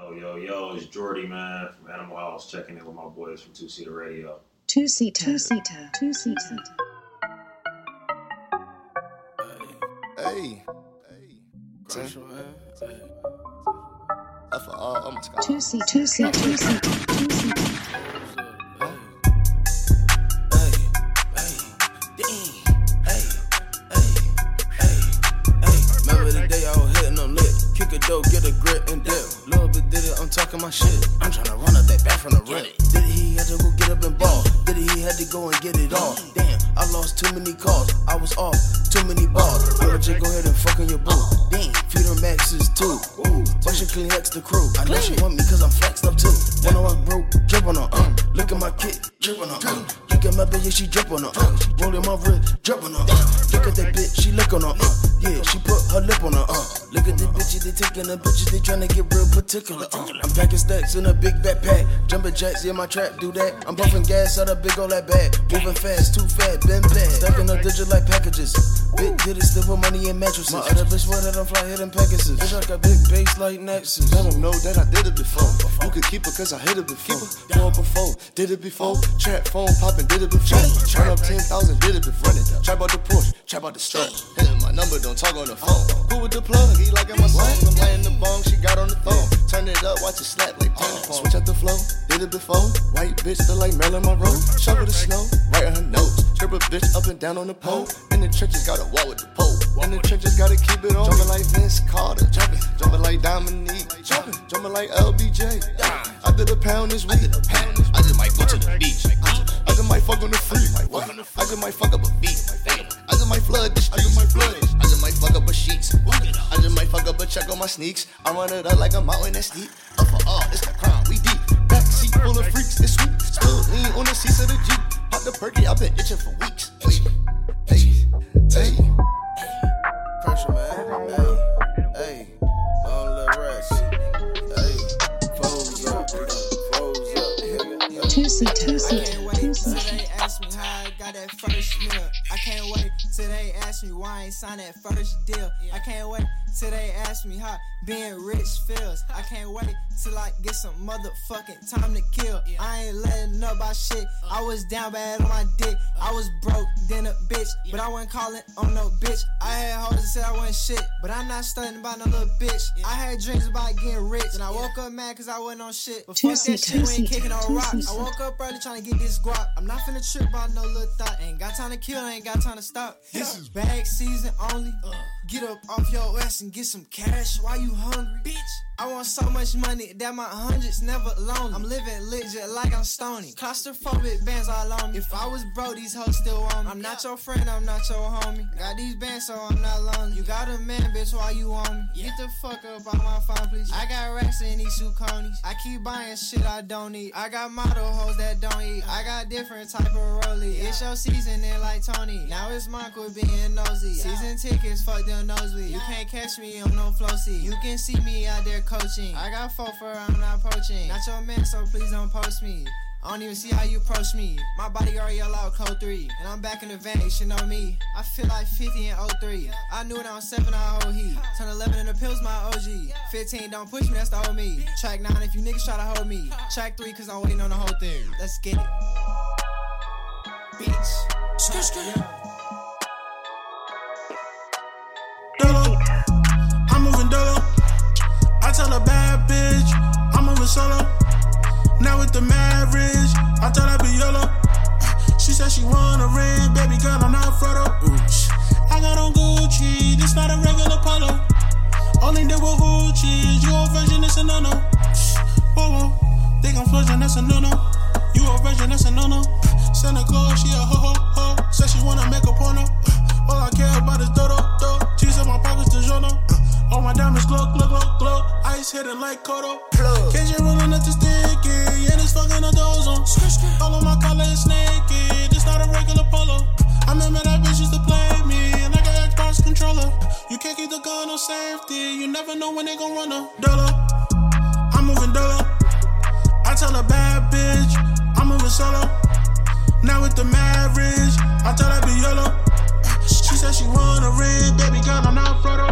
Yo, yo, yo, it's Jordy, man, from Animal House, checking in with my boys from Two Seater Radio. Two seater, two seater, two seater. Hey. Hey. Crucial, man. Hey. F for all, I'm Two seater, two seater, two seater, two seater. Bitches, they tryna get real particular, uh. I'm packing stacks in a big backpack. Jumping jacks, yeah, my trap do that. I'm buffing gas out a big old that bag. Moving fast, too fat, been bad. Stacking up digit like packages. Big did it still with money in mattresses. My other bitch wanted them fly hitting Pegasus. Bitch, I got big bass like Nexus. Let them know that I did it before. You could keep it cause I hit it before. Born before, did it before. Trap phone popping, did it before. Turn up 10,000, did it before. Trap out the Porsche, trap out the. Hitting my number, don't talk on the phone. Who with the plug? He liking my song. I'm laying the bong, she got on the phone. Turn it up, watch it slap like ping pong. Switch out the flow, did it before. White bitch look like Marilyn Monroe. Shovel the snow, right on her nose. Trip a bitch up and down on the pole. In the trenches, got a wall with the pole. In the trenches, gotta keep it on. Jumping like Vince Carter. Jumping, jumping like Dominique. Jumping, jumping like LBJ. I did a pound this week. I just might go to the beach. I just might fuck on the free. I just might fuck up a beat. I just might flood the streets. I just might flood. I just might fuck up a sheets. I just might fuck up a check on my sneaks. I run it up like a mountain that's steep. Up for all, it's the crown, we deep. Back seat full of freaks, it's sweet. Still lean on the seats of the Jeep. Pop the perky, I've been itching for weeks. Hey, hey, hey. Pressure, man. Hey, hey. Long little rest. Hey, foes up, foes up. Two seater, two I seater, can't two wait till seater. they ask me how I got that first meal. I can't wait till they ask me why I ain't signed that first deal. I can't wait till they ask me how being rich feels. I can't wait till I get some motherfucking time to kill. I ain't letting up about shit. Uh. I was down bad on my dick. Uh. I was broke, then a bitch. But I wasn't calling on no bitch. I had hoes that said I wasn't shit. But I'm not studying about no little bitch. I had dreams about getting rich. And I woke up mad cause I wasn't on shit. But Two fuck that shit, we two ain't kicking no two rocks. I woke up early trying to get this guap. I'm not finna trip about no little thought. Ain't got time to kill, ain't got time to stop. This is bag season only. Uh. Get up off your ass and get some cash. Why you hungry? Bitch. I want so much money that my hundreds never lonely. I'm living legit like I'm stony. Claustrophobic bands all on me. If I was broke, these hoes still on me. I'm not your friend, I'm not your homie. Got these bands, so I'm not lonely. You got a man, bitch, why you on me? Get the fuck up on my phone, please. I got racks in these Suconis. I keep buying shit I don't need. I got model hoes that don't eat. I got different type of rollie. It's your season, and like Tony. Now it's mine, quit being nosy. Season tickets, fuck them nosebleed. You can't catch me on no flow seat. You can see me out there coaching. I got four for I'm not poaching. Not your man, so please don't post me. I don't even see how you approach me. My body already allowed code 3. And I'm back in the van, you should know me. I feel like 50 and 03. I knew it on 7, I hold heat. Turn 11 in the pills, my OG. 15, don't push me, that's the old me. Track 9, if you niggas try to hold me. Track 3, cause I'm waiting on the whole thing. Let's get it. Bitch. Skr, skr. Dolo. Said she wanna ring, baby girl, I'm not Frodo. I got on Gucci, this not a regular polo. Only did with Gucci, you a virgin, it's a no no. Whoa, whoa, think I'm flushing, that's a no no. You a virgin, that's a no no. Santa Claus, she a ho ho ho. Said she wanna make a porno. All I care about is dodo do. Cheese in my pockets, the jono. Uh, all my diamonds glow, glow, glow, glow. Ice hitting like Kodo. Cage rolling up the it's fucking a dozone. All of my collar is naked, it's not a regular polo. I remember that bitch used to play me, and I got Xbox controller. You can't keep the gun on safety, you never know when they gon' run up. Dolo, I'm moving dolo. I tell a bad bitch, I'm moving solo. Now with the marriage, I thought I'd be yellow. She said she want a ring, baby girl, I'm not Frodo.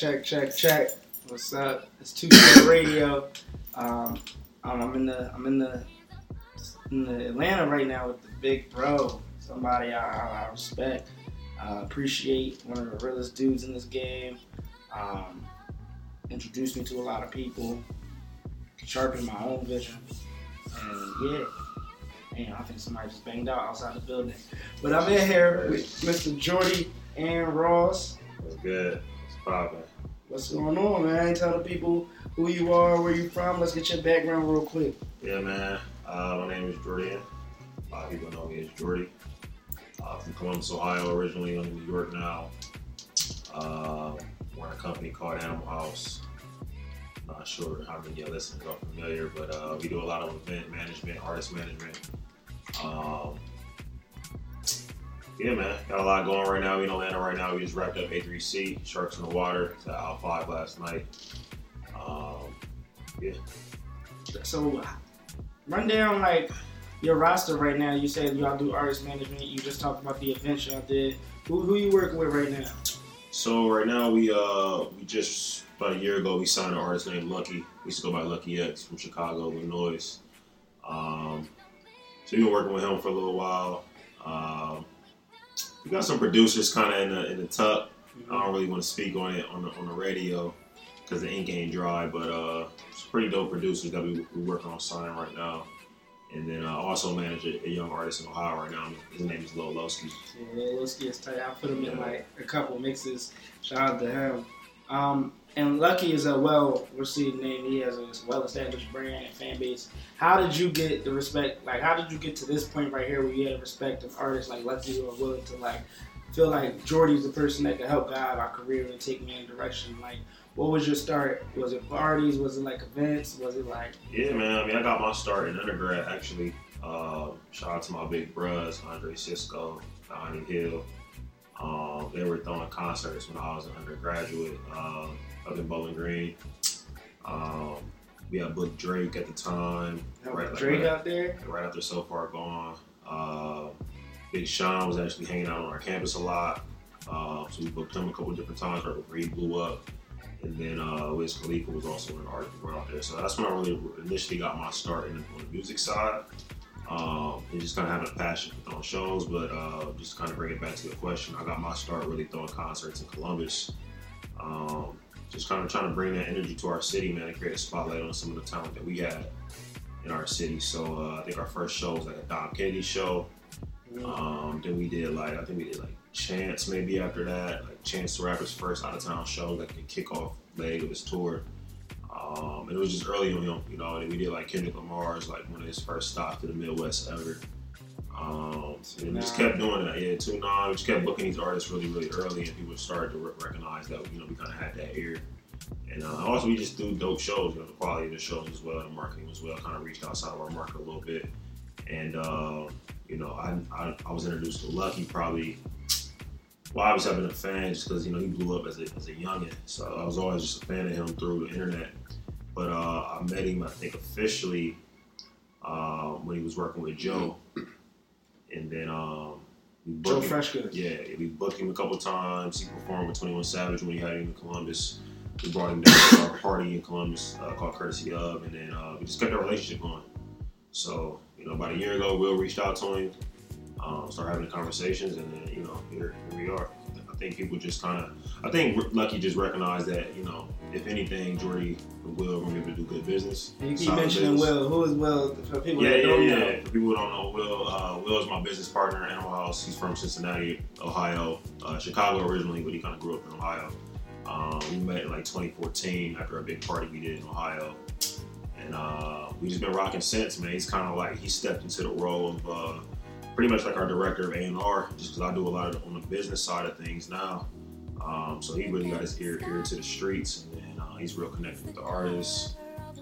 Check, check, check. What's up? It's Tuesday Radio. Um, I'm in the I'm in the in the Atlanta right now with the big bro. Somebody I, I, respect. Uh, appreciate one of the realest dudes in this game. Um, introduced me to a lot of people. Sharpened my own vision. And yeah. Man, I think somebody just banged out outside the building. But I'm in here with Mr. Jordy and Ross. It's good. It's popping. What's going on, man? Tell the people who you are, where you from. Let's get your background real quick. Yeah, man. Uh, my name is Jordan. A lot of people know me as Jordy. Uh, from Columbus, Ohio, originally. I'm in New York now. Uh, we're in a company called Animal House. Not sure how many of your listeners are familiar, but uh, we do a lot of event management, artist management. Um, yeah, man. Got a lot going right now. We in Atlanta right now. We just wrapped up A3C, Sharks in the Water, to Out 5 last night. Um, yeah. So, run down like your roster right now. You said y'all do artist management. You just talked about the events y'all did. Who who you working with right now? So right now we uh we just about a year ago we signed an artist named Lucky. We used to go by Lucky X from Chicago, Illinois. Um, so we've been working with him for a little while. Um, we got some producers kind of in the in the tuck. I don't really want to speak on it on the on the radio because the ink ain't dry, but uh, it's pretty dope producers that we we working on signing right now. And then I also manage a, a young artist in Ohio right now. His name is Lil Lowski. Yeah, Lilski is tight. I put him in like a couple mixes. Shout out to him. Um, and Lucky is a well received name. He has a well established brand and fan base. How did you get the respect? Like, how did you get to this point right here where you had a respect of artists like Lucky who are willing to like feel like Jordy's the person that can help guide our career and take me in direction? Like, what was your start? Was it parties? Was it like events? Was it like Yeah, man. I mean, I got my start in undergrad actually. Uh, shout out to my big bros, Andre Cisco, Donnie Hill. Um, they were throwing concerts when I was an undergraduate um, up in Bowling Green. Um, we had booked Drake at the time. Right, Drake right, out there? Right after So Far Gone. Uh, Big Sean was actually hanging out on our campus a lot. Uh, so we booked him a couple different times right before he blew up. And then uh, Wiz Khalifa was also an artist out there. So that's when I really initially got my start in, on the music side. Um, and just kind of having a passion for throwing shows, but uh, just kind of bring it back to the question. I got my start really throwing concerts in Columbus. Um, just kind of trying to bring that energy to our city, man, and create a spotlight on some of the talent that we had in our city. So uh, I think our first show was like a Dom Kennedy show. Um, then we did like I think we did like Chance maybe after that, like Chance the Rapper's first out of town show, like the kickoff leg of his tour. Um, and it was just early on you know. And we did like Kendrick Lamar's like one of his first stops to the Midwest ever. Um, and we just kept doing that. Yeah, two nine. We just kept booking these artists really, really early, and people started to re- recognize that you know we kind of had that ear. And uh, also we just do dope shows. You know, the quality of the shows as well, the marketing as well. Kind of reached outside of our market a little bit. And uh, you know, I, I I was introduced to Lucky probably. Well, obviously I've been a fan just because you know he blew up as a as a youngin, so I was always just a fan of him through the internet. But uh, I met him, I think, officially um, when he was working with Joe, and then um, we Joe booked him- Freshgoods? Yeah, we booked him a couple times. He performed with Twenty One Savage when he had him in Columbus. We brought him down to our party in Columbus uh, called Courtesy of, and then uh, we just kept our relationship going. So you know, about a year ago, Will reached out to him, um, started having the conversations, and then you know, here, here we are. I think people just kind of, I think Lucky just recognized that, you know, if anything, Jordy and Will are going to be able to do good business. You keep mentioning business. Will. Who is Will? For people Yeah, that yeah, don't yeah. know. For people who don't know, Will, uh, Will is my business partner in Animal House. He's from Cincinnati, Ohio, uh, Chicago originally, but he kind of grew up in Ohio. Um, we met in like 2014 after a big party we did in Ohio, and uh, we just been rocking since. Man, he's kind of like he stepped into the role of uh, pretty much like our director of A&R, just because I do a lot of on the business side of things now. Um, so he really got his ear ear to the streets, and then, uh, he's real connected with the artists,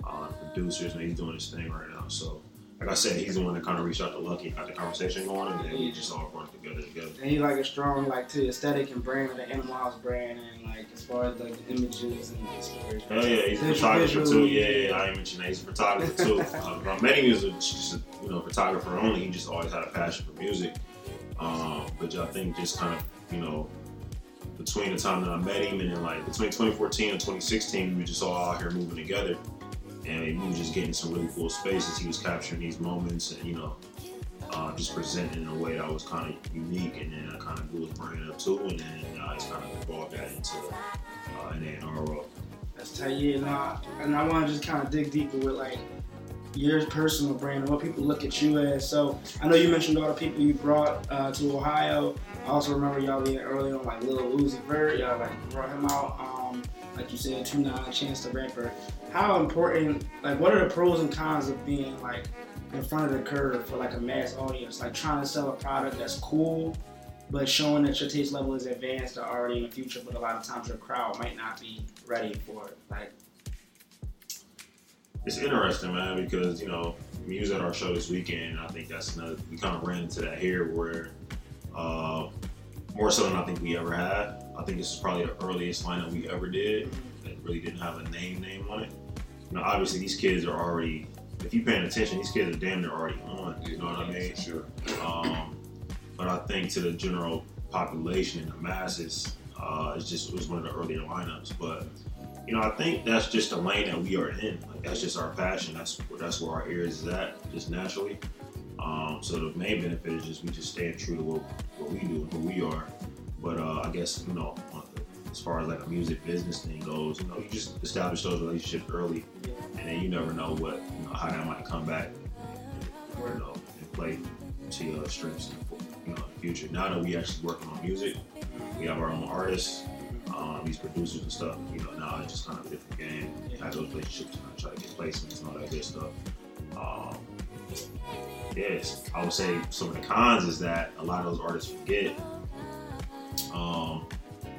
uh, producers, and he's doing his thing right now. So, like I said, he's the one that kind of reached out to Lucky, got the conversation going, and then we just all worked together together. And he like a strong like to the aesthetic and brand of the Animal House brand and like as far as like the images and the stories. Oh yeah, he's a photographer too. Yeah, yeah, I didn't mention that he's a photographer too. uh, I met him he was a, just a you know photographer only. He just always had a passion for music. Um, but I think just kind of you know between the time that I met him and then like between 2014 and 2016, we just all out here moving together, and we were just getting some really cool spaces. He was capturing these moments and you know. Uh, just presenting in a way that was kind of unique, and then I kind of grew his brand up too, and then uh, it's kind of evolved that into uh, an A&R role. That's tight. Yeah, nah, and I want to just kind of dig deeper with like your personal brand and what people look at you as. So I know you mentioned all the people you brought uh, to Ohio. I also remember y'all being early on like Lil Uzi Vert. Y'all like brought him out. Um, like you said, two nine Chance the Rapper. How important? Like, what are the pros and cons of being like in front of the curve for like a mass audience? Like trying to sell a product that's cool. But showing that your taste level is advanced or already in the future, but a lot of times your crowd might not be ready for it. Like, it's interesting, man, because you know we was at our show this weekend. I think that's another. We kind of ran into that here, where uh, more so than I think we ever had. I think this is probably the earliest lineup we ever did that really didn't have a name name on it. You know, obviously these kids are already. If you're paying attention, these kids are damn near already on. You know what I mean? Sure. Um, but I think to the general population and the masses, uh, it's just it was one of the earlier lineups. But you know, I think that's just the lane that we are in. Like that's just our passion. That's that's where our ears is at, just naturally. Um, so the main benefit is just we just staying true to what, what we do and who we are. But uh, I guess you know, as far as like a music business thing goes, you know, you just establish those relationships early, and then you never know what you know how that might come back, you know, and play to your strengths in the, you know, in the future. Now that we actually working on music, we have our own artists, um, these producers and stuff. You know, now it's just kind of a different game. You Have those relationships and I try to get placements and all that good stuff. Um, yes, I would say some of the cons is that a lot of those artists forget. Um,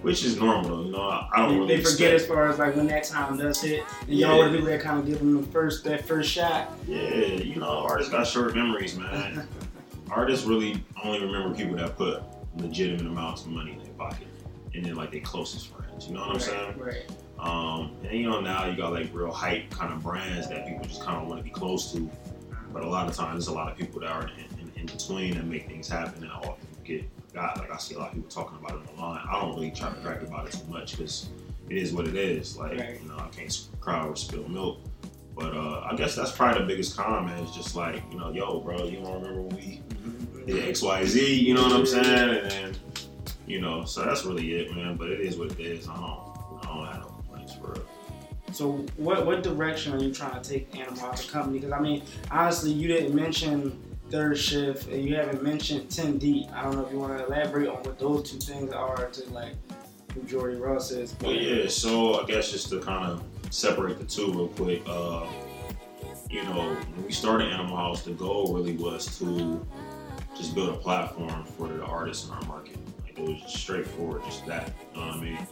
which is normal. You know, I, I don't they, really they forget expect- as far as like when that time does hit, and Yeah. y'all were the people that kind of give them the first that first shot. Yeah, you know, artists got short memories, man. artists really only remember people that put legitimate amounts of money in their pocket, and then like their closest friends. You know what I'm saying? Right. Um, and you know now you got like real hype kind of brands that people just kind of want to be close to, but a lot of times there's a lot of people that are in, in, in between that make things happen and often get forgot. Like I see a lot of people talking about it online. I don't really try to brag about it too much because it is what it is. Like Right. you know I can't cry or spill milk. But uh, I guess that's probably the biggest con, man. It's just like, you know, yo, bro, you don't remember when we did X, Y, Z, you know what I'm saying? And then, you know, so that's really it, man. But it is what it is. I don't, I don't have no complaints for it. So what what direction are you trying to take Animal the company? Because I mean, honestly, you didn't mention third shift, and you haven't mentioned 10 deep. I don't know if you want to elaborate on what those two things are to like who Jordy Russ is. Well, yeah. So I guess just to kind of separate the two real quick. Uh, you know, when we started Animal House, the goal really was to just build a platform for the artists in our market. Like it was just straightforward, just that. You know what I mean?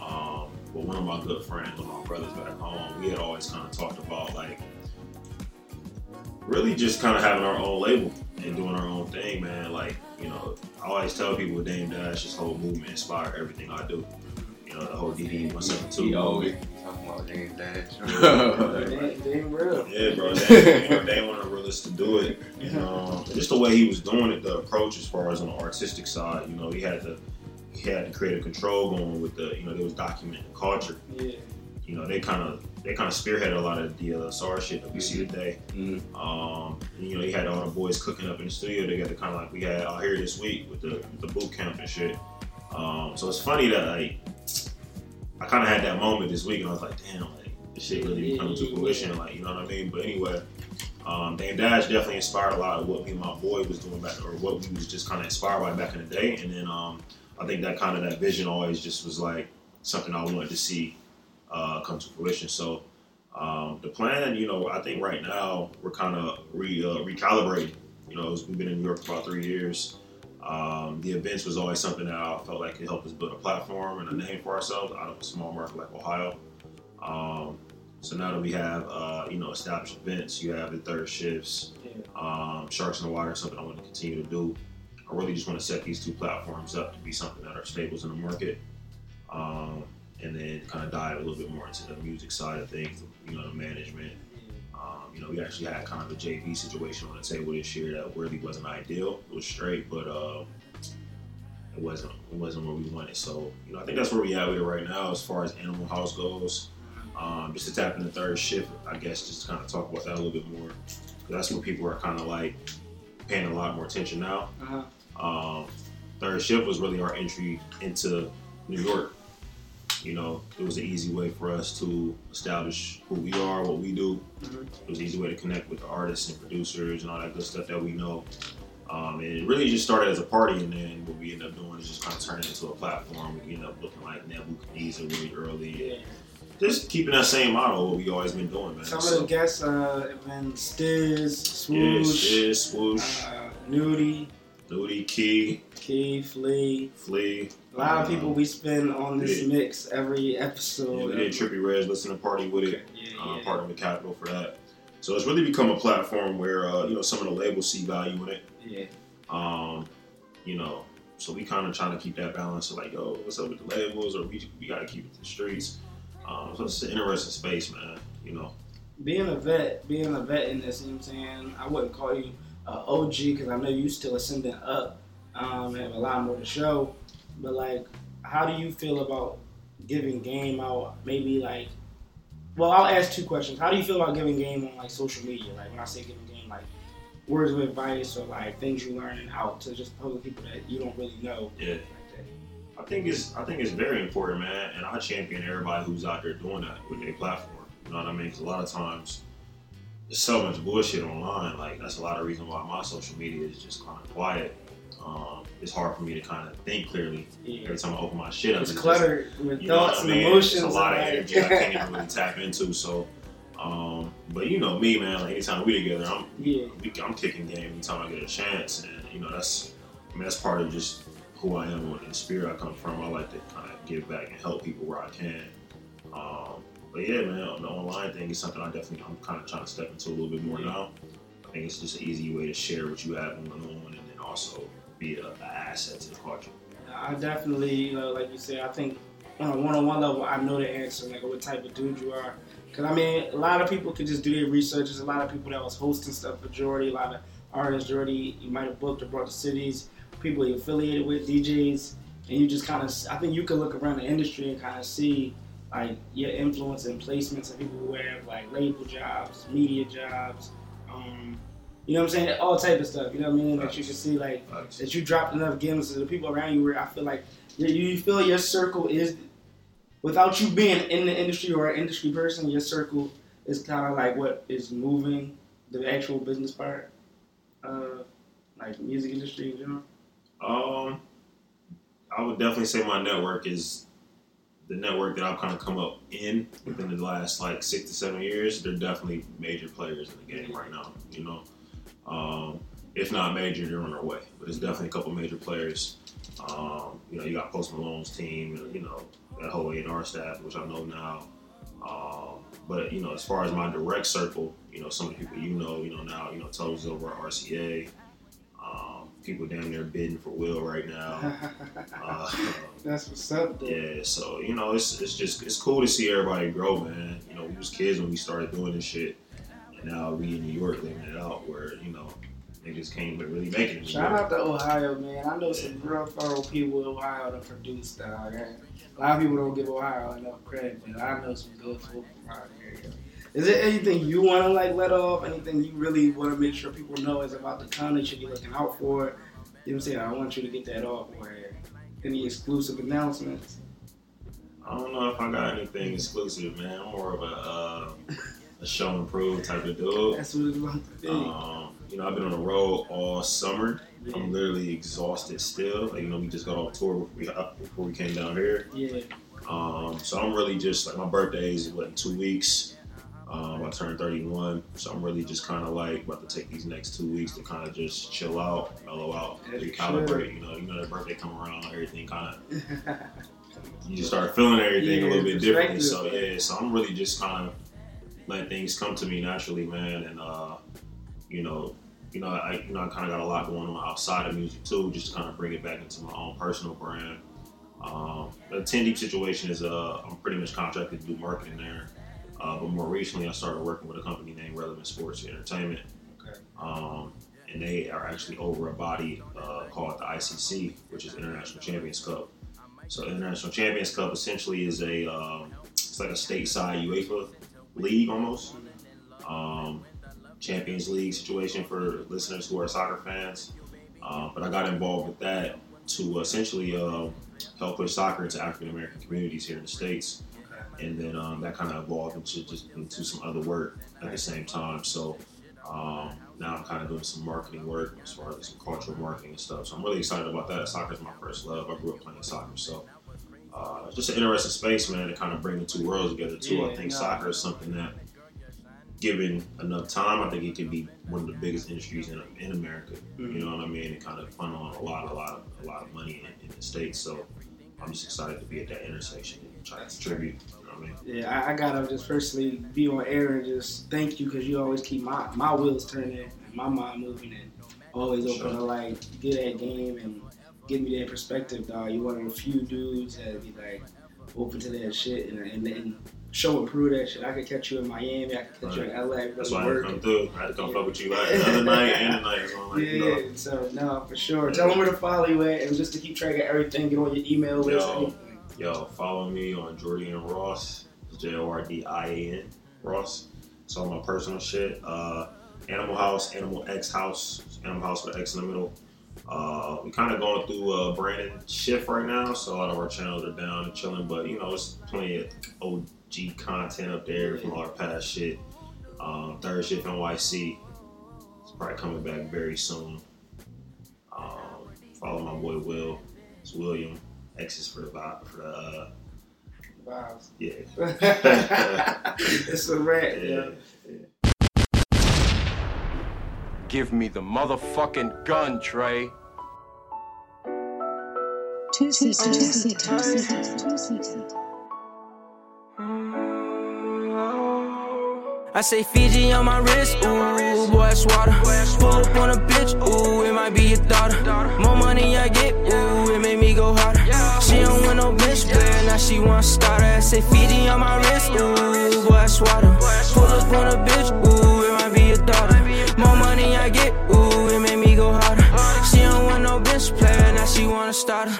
Um, but one of my good friends, one of my brothers back home, we had always kind of talked about like really just kind of having our own label and doing our own thing, man. Like, you know, I always tell people with Dame Dash, this whole movement inspired everything I do. You know, the whole DD 172. He always talking about James Dash. They, they real. Yeah, bro. They, you know, they one of the realest to do it. And um, just the way he was doing it, the approach as far as on the artistic side, you know, he had the he had the creative control going with the, you know, they was documenting the culture. Yeah. You know, they kind of they kind of spearheaded a lot of the DLSR shit that we see today. Mhm. Um, and, you know, you had all the boys cooking up in the studio together, kind of like we had out here this week with the the boot camp and shit. Um, so it's funny that like I kind of had that moment this week, and I was like, damn, like this shit really be coming to fruition, like you know what I mean. But anyway, um, Dame Dash definitely inspired a lot of what me and my boy was doing back, or what we was just kind of inspired by back in the day. And then um, I think that kind of that vision always just was like something I wanted to see uh, come to fruition. So um, the plan, you know, I think right now we're kind of re, uh, recalibrating. You know, we've been in New York for about three years. Um, the events was always something that I felt like it helped us build a platform and a name for ourselves out of a small market like Ohio. Um, so now that we have, uh, you know, established events, you have the third shifts, um, Sharks in the Water, something I want to continue to do. I really just want to set these two platforms up to be something that are staples in the market, um, and then kind of dive a little bit more into the music side of things, you know, the management. Um, you know, we actually had kind of a JV situation on the table this year that really wasn't ideal. It was straight, but uh, it wasn't it wasn't what we wanted. So, you know, I think that's where we at with it right now as far as Animal House goes. Um, just to tap in the third shift, I guess, just to kind of talk about that a little bit more. that's what people are kind of like paying a lot more attention now. Uh-huh. Um, third shift was really our entry into New York. You know, it was an easy way for us to establish who we are, what we do. Mhm. It was an easy way to connect with the artists and producers and all that good stuff that we know. Um, and it really just started as a party, and then what we ended up doing is just kind of turning it into a platform. We ended up looking like Nebuchadnezzar really early. and Just keeping that same model, what we always been doing, man. Some of So- the guests uh, have been Stiz, Yeah, Swoosh, Shiz, swoosh, uh, Nudie, Nudie, Key, Key, Flea. Flea. A lot of um, people we spend on this yeah. mix every episode. Yeah, we did Trippie Redd's listen to party with it. Yeah, Uh, yeah. partner with Capitol for that. So it's really become a platform where uh, you know some of the labels see value in it. Yeah. Um, you know, so we kind of trying to keep that balance of like, yo, what's up with the labels, or we we got to keep it to the streets. Um, so it's an interesting space, man. You know, being a vet, being a vet in this, you know what I'm saying? I wouldn't call you uh, OG because I know you still ascending up um, and have a lot more to show. But like, how do you feel about giving game out? Maybe like, well, I'll ask two questions. How do you feel about giving game on like social media? Like when I say giving game, like words of advice or like things you learning out to just public people that you don't really know. Yeah. I think it's I think it's very important, man. And I champion everybody who's out there doing that with their platform. You know what I mean? Because a lot of times there's so much bullshit online. Like that's a lot of reason why my social media is just kind of quiet. Um, it's hard for me to kind of think clearly Yeah. every time I open my shit up. It's cluttered with you know what thoughts I and mean? emotions. It's a lot of energy I can't even really tap into. So, um, but you know me, man. Like anytime we together, I'm Yeah. I'm kicking game anytime I get a chance, and you know that's I mean that's part of just who I am and the spirit I come from. I like to kind of give back and help people where I can. Um, but yeah, man, the online thing is something I definitely I'm kind of trying to step into a little bit more now. I think it's just an easy way to share what you have going on, and then also be a, a asset to the culture. I definitely, like you said, I think on a one-on-one level, I know the answer, like what type of dude you are. Because I mean, a lot of people could just do their research. There's a lot of people that was hosting stuff for Jordy. A lot of artists Jordy you might have booked or brought to cities. People you affiliated with, DJs, and you just kind of. I think you can look around the industry and kind of see like your influence and placements of people who have like label jobs, media jobs. Um, you know what I'm saying? All type of stuff. You know what I mean? That you can see like that you dropped enough gems to the people around you where I feel like you, you feel your circle is without you being in the industry or an industry person, your circle is kind of like what is moving the actual business part, uh, like music industry in general. Um, I would definitely say my network is the network that I've kind of come up in within the last like six to seven years. They're definitely major players in the game right now. You know, um, if not major, they're on their way. But it's definitely a couple major players. Um, you know, you got Post Malone's team, and you know that whole A&R staff, which I know now. Um, but you know, as far as my direct circle, you know, some of the people you know, you know now, you know, Toes over at RCA. Um, people down there bidding for Will right now. Uh, That's what's up. Though. yeah, so you know, it's it's just it's cool to see everybody grow, man. You know, we was kids when we started doing this shit, and now we in New York living it out, where you know niggas can't but really make it. Shout out to Ohio, man. I know some real thorough people in Ohio that produce dog. eh? A lot of people don't give Ohio enough credit, but I know some good folk from out here. Is there anything you want to like let off? Anything you really want to make sure people know is about the town they should be looking out for? You know what I'm saying? I want you to get that off. Where Any exclusive announcements? I don't know if I got anything exclusive, man. I'm more of a uh, a show and prove type of dude. That's what it's about to be. Um, you know, I've been on the road all summer. I'm literally exhausted still. Like, you know, we just got off tour before we, before we came down here. Yeah. Um, so I'm really just like my birthday is what in two weeks. Um, I turned 31, so I'm really just kind of like about to take these next two weeks to kind of just chill out, mellow out, recalibrate. You know, you know that birthday come around, everything kind of you just start feeling everything a little bit differently. So yeah, so I'm really just kind of letting things come to me naturally, man. And uh, you know, you know, I you know I kind of got a lot going on outside of music too, just to kind of bring it back into my own personal brand. Um, the Ten Deep situation is uh, I'm pretty much contracted to do marketing there. Uh, but more recently, I started working with a company named Relevent Sports Entertainment. Okay. Um, and they are actually over a body uh, called the ICC, which is International Champions Cup. So International Champions Cup essentially is a um, it's like a stateside UEFA league almost. Um, Champions League situation for listeners who are soccer fans. Uh, but I got involved with that to essentially uh, help push soccer into African American communities here in the states, and then um, that kind of evolved into just into some other work at the same time. So um, now I'm kind of doing some marketing work as far as some cultural marketing and stuff. So I'm really excited about that. Soccer is my first love. I grew up playing soccer, so uh, just an interesting space, man, to kind of bring the two worlds together too. Yeah, I think no. soccer is something that, given enough time, I think it could be one of the biggest industries in, in America. Mhm. You know what I mean? And kind of funnel a lot, a lot, of, a lot of money in, in the states. So I'm just excited to be at that intersection and try to contribute. You know I mean? Yeah, I, I gotta just firstly be on air and just thank you because you always keep my, my wheels turning and my mind moving and always open Sure. to like get that game and give me that perspective, dog. You one of the few dudes that be like open to that shit and, and, and show and prove that shit. I could catch you in Miami, I could catch you in LA, That's why I had to working. come through. I had to come fuck with you like the other night and the night. So like, yeah, you know, so no, for sure. Tell them where to follow you at, and just to keep track of everything, get on your email list. Yo. anything. Yo, follow me on Jordan Ross, J O R D I A N Ross. It's all my personal shit. Uh, Animal House, Animal X House, Animal House with X in the middle. Uh, we kind of going through a branding shift right now, so a lot of our channels are down and chilling. But you know, it's plenty of OG content up there from our past shit. Um, Third Shift NYC. It's probably coming back very soon. Um, follow my boy Will. It's William. X is for the vibe for the uh, Vibes. yeah. it's a wrap, Yeah. yo. Give me the motherfucking gun, Trey. Two seater, two seater, two seater, two seater. I say Fiji on my wrist, ooh, boy, it's water. Pull up on a bitch, ooh, it might be your daughter. More money I get, ooh, it made me go harder. She don't want no bitch, player, now she want starter. I say Fiji on my wrist, ooh, boy, it's water. Pull up on a bitch, ooh, it might be your daughter. More money I get, ooh, it made me go harder. She don't want no bitch, player, now she want a starter.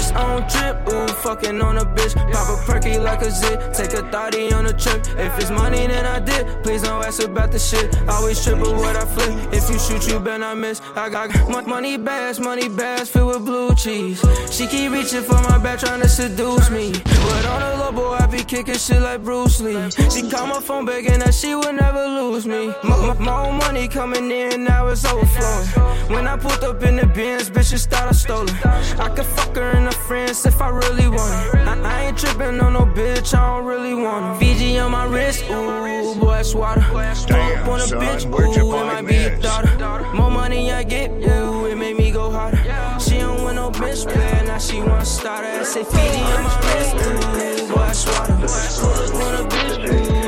Wrist on trip, ooh, fucking on a bitch. Pop a perky like a zit, take a thotty on a trip. If it's money, then I did. Please don't ask about the shit. Always triple what I flip. If you shoot, you better I miss. I got money bags, money bags filled with blue cheese. She keep reaching for my back, trying to seduce me. But on the boy, I be kicking shit like Bruce Lee. She call my phone begging that she would never lose me. Mo- More money coming in, now it's overflowing. When I pulled up in the bins, bitches thought I stole it. I could fuck her and her friends if I really want it. I, I ain't tripping on no bitch, I don't really want it. Fiji on my wrist, ooh, boy, it's water. Pull up on a bitch, ooh, it might be miss? daughter. More money I get, ooh, no bitch player, now she want starter. I say Fiji on my wrist, ooh, boy, it's water. Pull up on a bitch, ooh,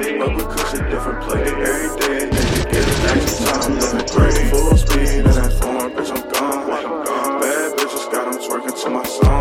it. But because a different play every day, nigga get it next time. Living great, full speed in that foreign bitch, I'm gone. Bad bitches got them twerking to my songs.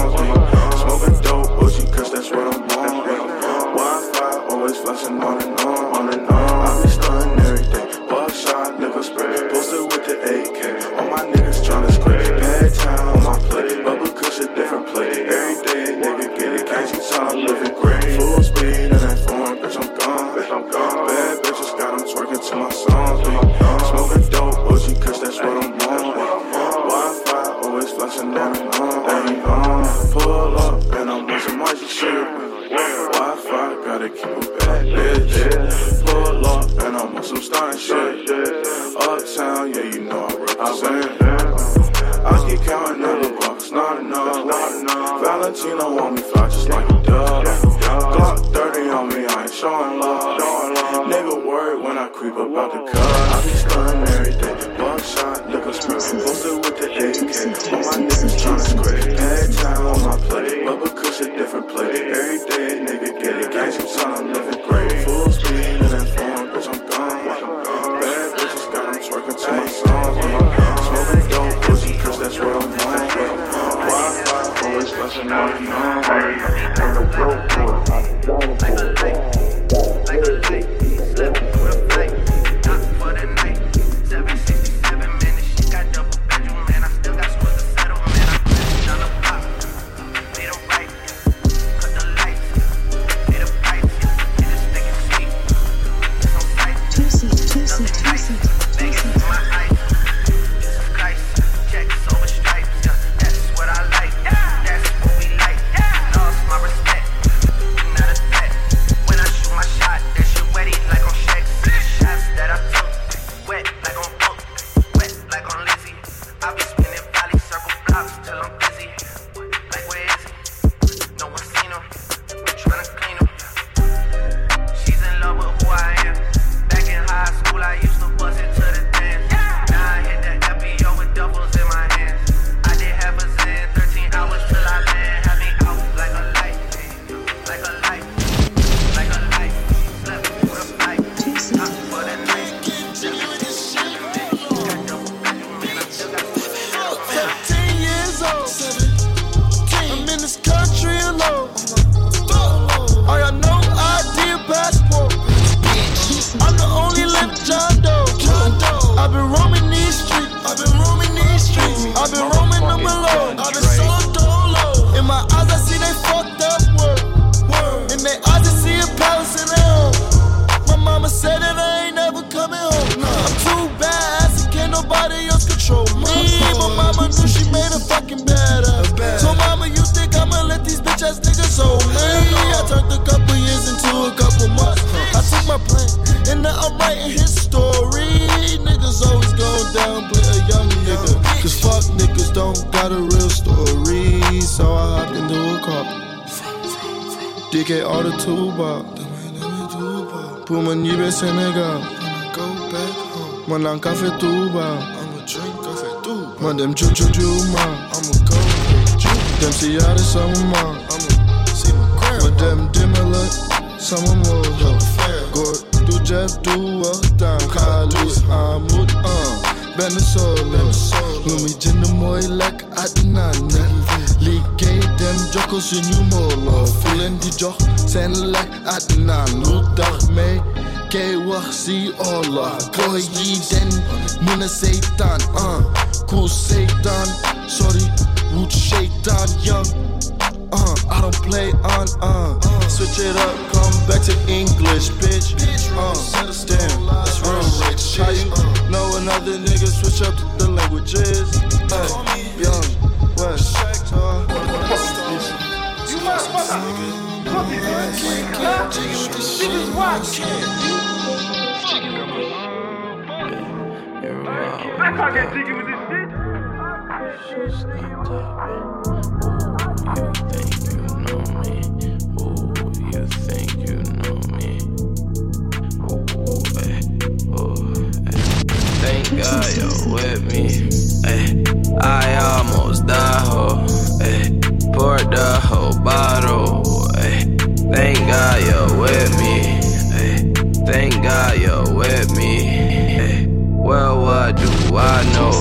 Don't got a real story. So I hopped into a car. DK all the tuba. Puma nibe Senegal. Go back home. Man lang cafe tuba. I'ma drink cafe tuba. Man dem chu chu chu ma. I'ma go Dem see how the summer ma. I'ma see my grandma. Men dem dimmele summer mo. Går du Jeff du och Dan Khalis Hamud uh. Ben solo Lumi jinda moy lek Adnan Liggéey dem jokko suñu molo fu leen di jox seen lek Adnan lu tax may kay wax si olo boy yi den mën a seytaan uh. ku seytaan sorry wut shaitan young uh, I don't play on, uh, switch it up, come back to English, bitch. Uh, damn, the languages? Uh, young, West, uh, You motherfucker! Puppy, huh? Niggas watch. That's how I get jiggy with this shit. You think you know me? Ooh, eh, ooh, eh. Thank God you're with me. I almost died, ho. Eh, poured the whole bottle. Eh, thank God you're with me. Eh, thank God you're with me. Eh, well, what do I know?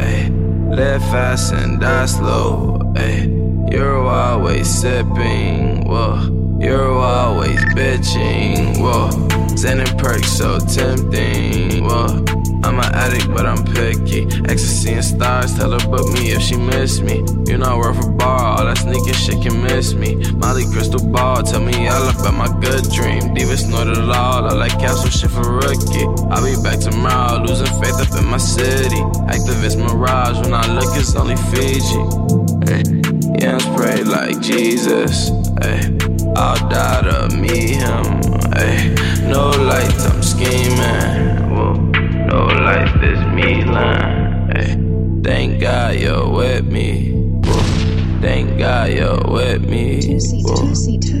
Eh, live fast and die slow. Eh, you're always sipping. Whoa. You're always bitching, whoa. Sending perks so tempting, whoa. I'm an addict, but I'm picky. Ecstasy and stars, tell her book me if she miss me. You're not worth a bar, all that sneaking shit can miss me. Molly crystal ball, tell me all about my good dream. Diva snorted it all, I like capsule shit for rookie. I'll be back tomorrow, losing faith up in my city. Activist mirage, when I look, it's only Fiji. Hey, yeah, I'm like Jesus. Hey, I'll die to meet him. Hey, no lights, I'm scheming. Whoa, no life is me line. Hey, thank God you're with me. Whoa, thank God you're with me. Whoa,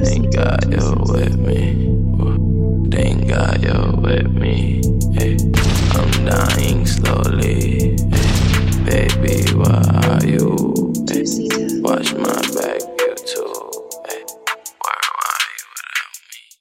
thank God you're with me. Whoa, thank God you're with me. Hey. I'm dying slowly. Baby, where are you? Watch my back,